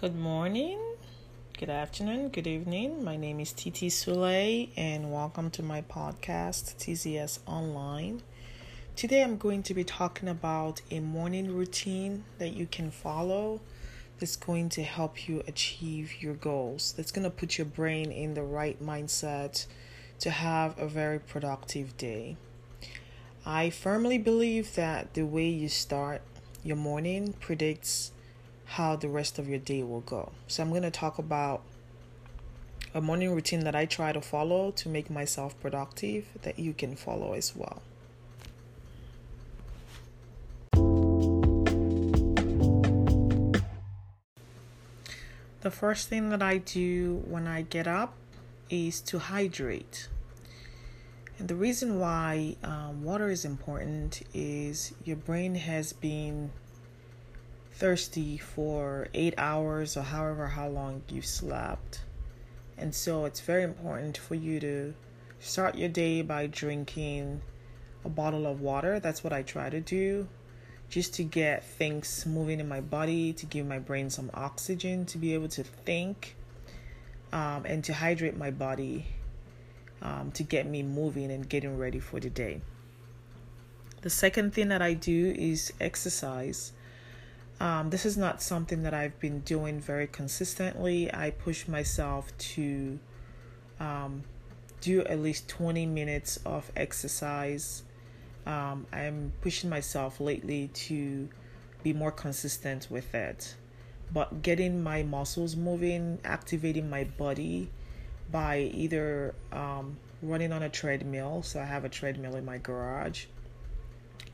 Good morning, good afternoon, good evening. My name is Titi Sule, and welcome to my podcast, TCS Online. Today, I'm going to be talking about a morning routine that you can follow that's going to help you achieve your goals. That's going to put your brain in the right mindset to have a very productive day. I firmly believe that the way you start your morning predicts how the rest of your day will go. So, I'm going to talk about a morning routine that I try to follow to make myself productive that you can follow as well. The first thing that I do when I get up is to hydrate. And the reason why um, water is important is your brain has been thirsty for eight hours or however how long you slept. And so it's very important for you to start your day by drinking a bottle of water. That's what I try to do just to get things moving in my body, to give my brain some oxygen, to be able to think, um, and to hydrate my body um, to get me moving and getting ready for the day. The second thing that I do is exercise. Um, this is not something that I've been doing very consistently. I push myself to um, do at least 20 minutes of exercise. Um, I'm pushing myself lately to be more consistent with it. But getting my muscles moving, activating my body by either um, running on a treadmill, so I have a treadmill in my garage,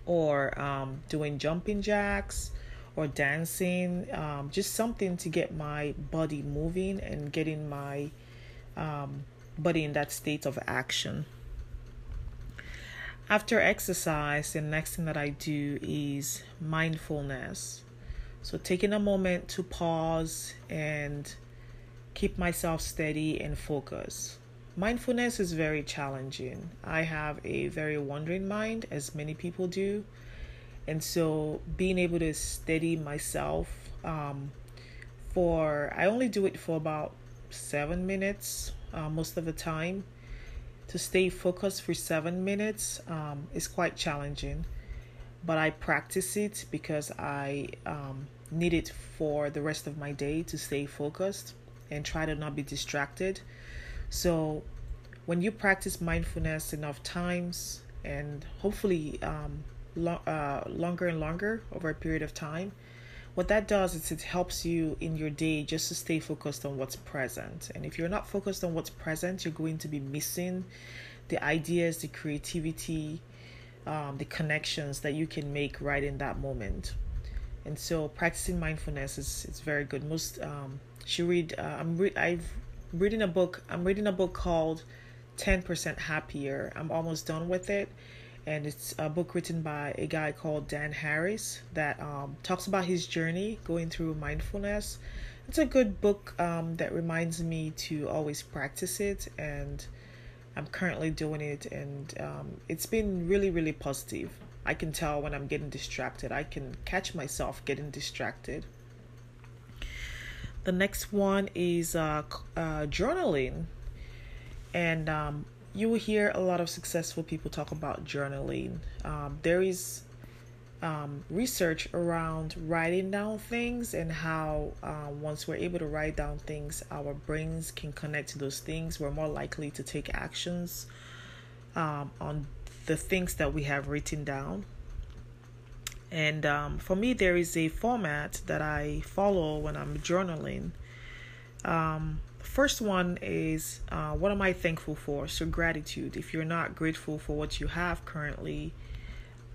or um, doing jumping jacks or dancing, um, just something to get my body moving and getting my um, body in that state of action. After exercise, the next thing that I do is mindfulness. So, taking a moment to pause and keep myself steady and focused. Mindfulness is very challenging. I have a very wandering mind, as many people do. And so being able to steady myself um, for, I only do it for about seven minutes uh, most of the time. To stay focused for seven minutes um, is quite challenging, but I practice it because I um, need it for the rest of my day to stay focused and try to not be distracted. So, when you practice mindfulness enough times and hopefully um, lo- uh, longer and longer over a period of time, what that does is it helps you in your day just to stay focused on what's present. And if you're not focused on what's present, you're going to be missing the ideas, the creativity, um, the connections that you can make right in that moment. And so practicing mindfulness is it's very good. Most um, she read uh, I'm re- I've reading a book. I'm reading a book called 10% Happier. I'm almost done with it and it's a book written by a guy called Dan Harris that um, talks about his journey going through mindfulness. It's a good book um, that reminds me to always practice it, and I'm currently doing it, and um, it's been really, really positive. I can tell when I'm getting distracted, I can catch myself getting distracted. The next one is uh, uh, journaling. And um, you will hear a lot of successful people talk about journaling. Um, there is um, research around writing down things and how uh, once we're able to write down things, our brains can connect to those things. We're more likely to take actions um, on the things that we have written down. And um, for me, there is a format that I follow when I'm journaling. Um, first one is uh, what am I thankful for? So, gratitude. If you're not grateful for what you have currently,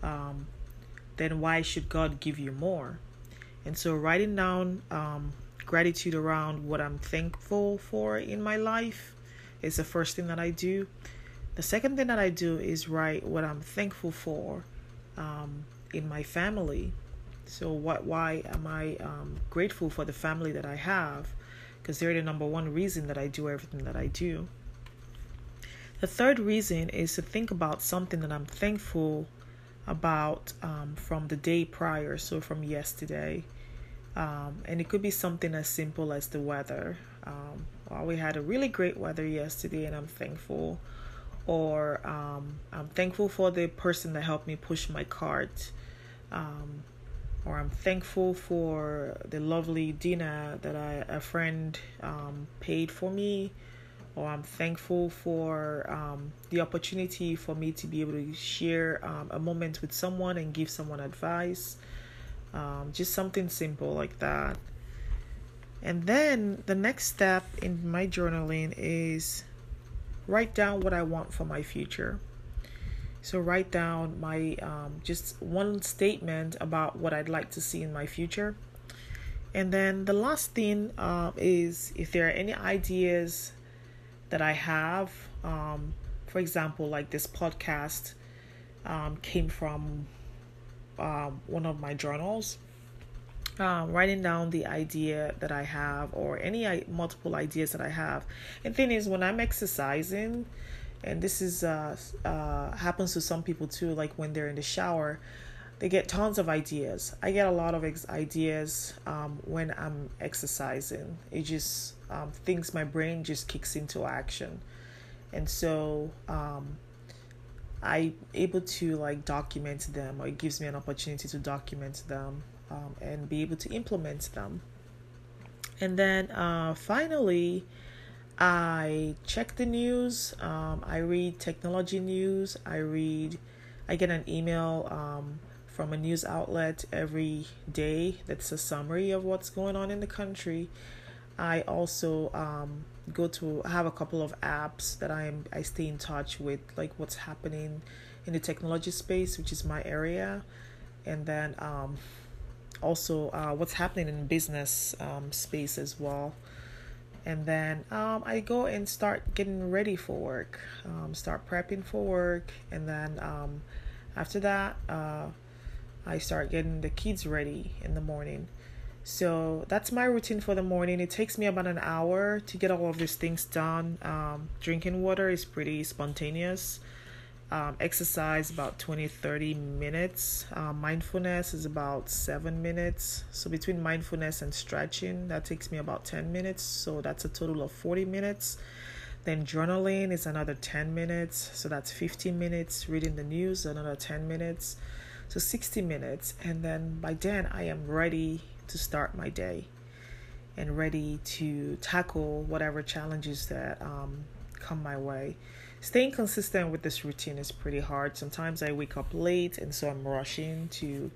um, then why should God give you more? And so, writing down um, gratitude around what I'm thankful for in my life is the first thing that I do. The second thing that I do is write what I'm thankful for um, in my family. So, what? Why am I um, grateful for the family that I have? Because they're the number one reason that I do everything that I do. The third reason is to think about something that I'm thankful about um, from the day prior, so from yesterday. Um, and it could be something as simple as the weather. Um, well, we had a really great weather yesterday, and I'm thankful. Or um, I'm thankful for the person that helped me push my cart. Or I'm thankful for the lovely dinner that I, a friend um, paid for me or I'm thankful for um, the opportunity for me to be able to share um, a moment with someone and give someone advice. Um, just something simple like that. And then the next step in my journaling is write down what I want for my future. So write down my um, just one statement about what I'd like to see in my future. And then the last thing uh, is if there are any ideas that I have. Um, for example, like this podcast um, came from um, one of my journals. Um, writing down the idea that I have or any multiple ideas that I have. And thing is, when I'm exercising, and this is uh, uh, happens to some people too, like when they're in the shower, they get tons of ideas. I get a lot of ex- ideas um, when I'm exercising. It just um, things my brain just kicks into action, and so um, I able to like document them, or it gives me an opportunity to document them um, and be able to implement them. And then uh, finally, I check the news. Um, I read technology news. I read. I get an email um, from a news outlet every day that's a summary of what's going on in the country. I also um, go to have a couple of apps that I'm I stay in touch with, like what's happening in the technology space, which is my area, and then um, also uh, what's happening in business um, space as well. And then um, I go and start getting ready for work, um, start prepping for work, and then um, after that. Uh, I start getting the kids ready in the morning. So that's my routine for the morning. It takes me about an hour to get all of these things done. Um, drinking water is pretty spontaneous. Um, exercise about 20 30 minutes. Um, mindfulness is about seven minutes. So between mindfulness and stretching, that takes me about 10 minutes. So that's a total of 40 minutes. Then journaling is another 10 minutes. So that's 15 minutes. Reading the news, another 10 minutes. So 60 minutes, and then by then I am ready to start my day and ready to tackle whatever challenges that um, come my way. Staying consistent with this routine is pretty hard. Sometimes I wake up late, and so I'm rushing to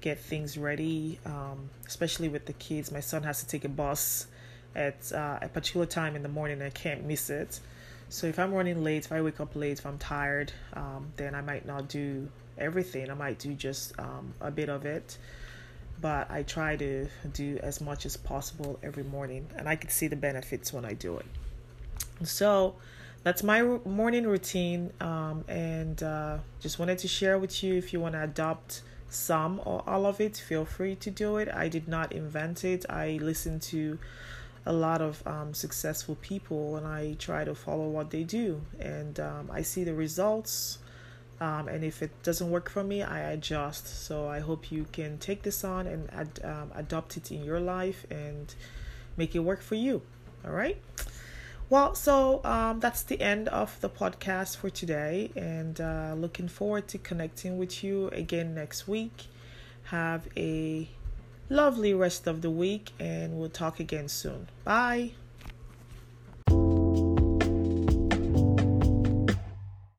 get things ready, um, especially with the kids. My son has to take a bus at uh, a particular time in the morning, I can't miss it. So if I'm running late, if I wake up late, if I'm tired, um, then I might not do everything. I might do just um, a bit of it, but I try to do as much as possible every morning, and I can see the benefits when I do it. So that's my morning routine, um, and uh, just wanted to share with you. If you want to adopt some or all of it, feel free to do it. I did not invent it. I listened to a lot of um, successful people and I try to follow what they do, and um, I see the results um, and if it doesn't work for me, I adjust. So I hope you can take this on and ad, um, adopt it in your life and make it work for you. All right. Well, so um, that's the end of the podcast for today, and uh, looking forward to connecting with you again next week. Have a lovely rest of the week, and we'll talk again soon. Bye.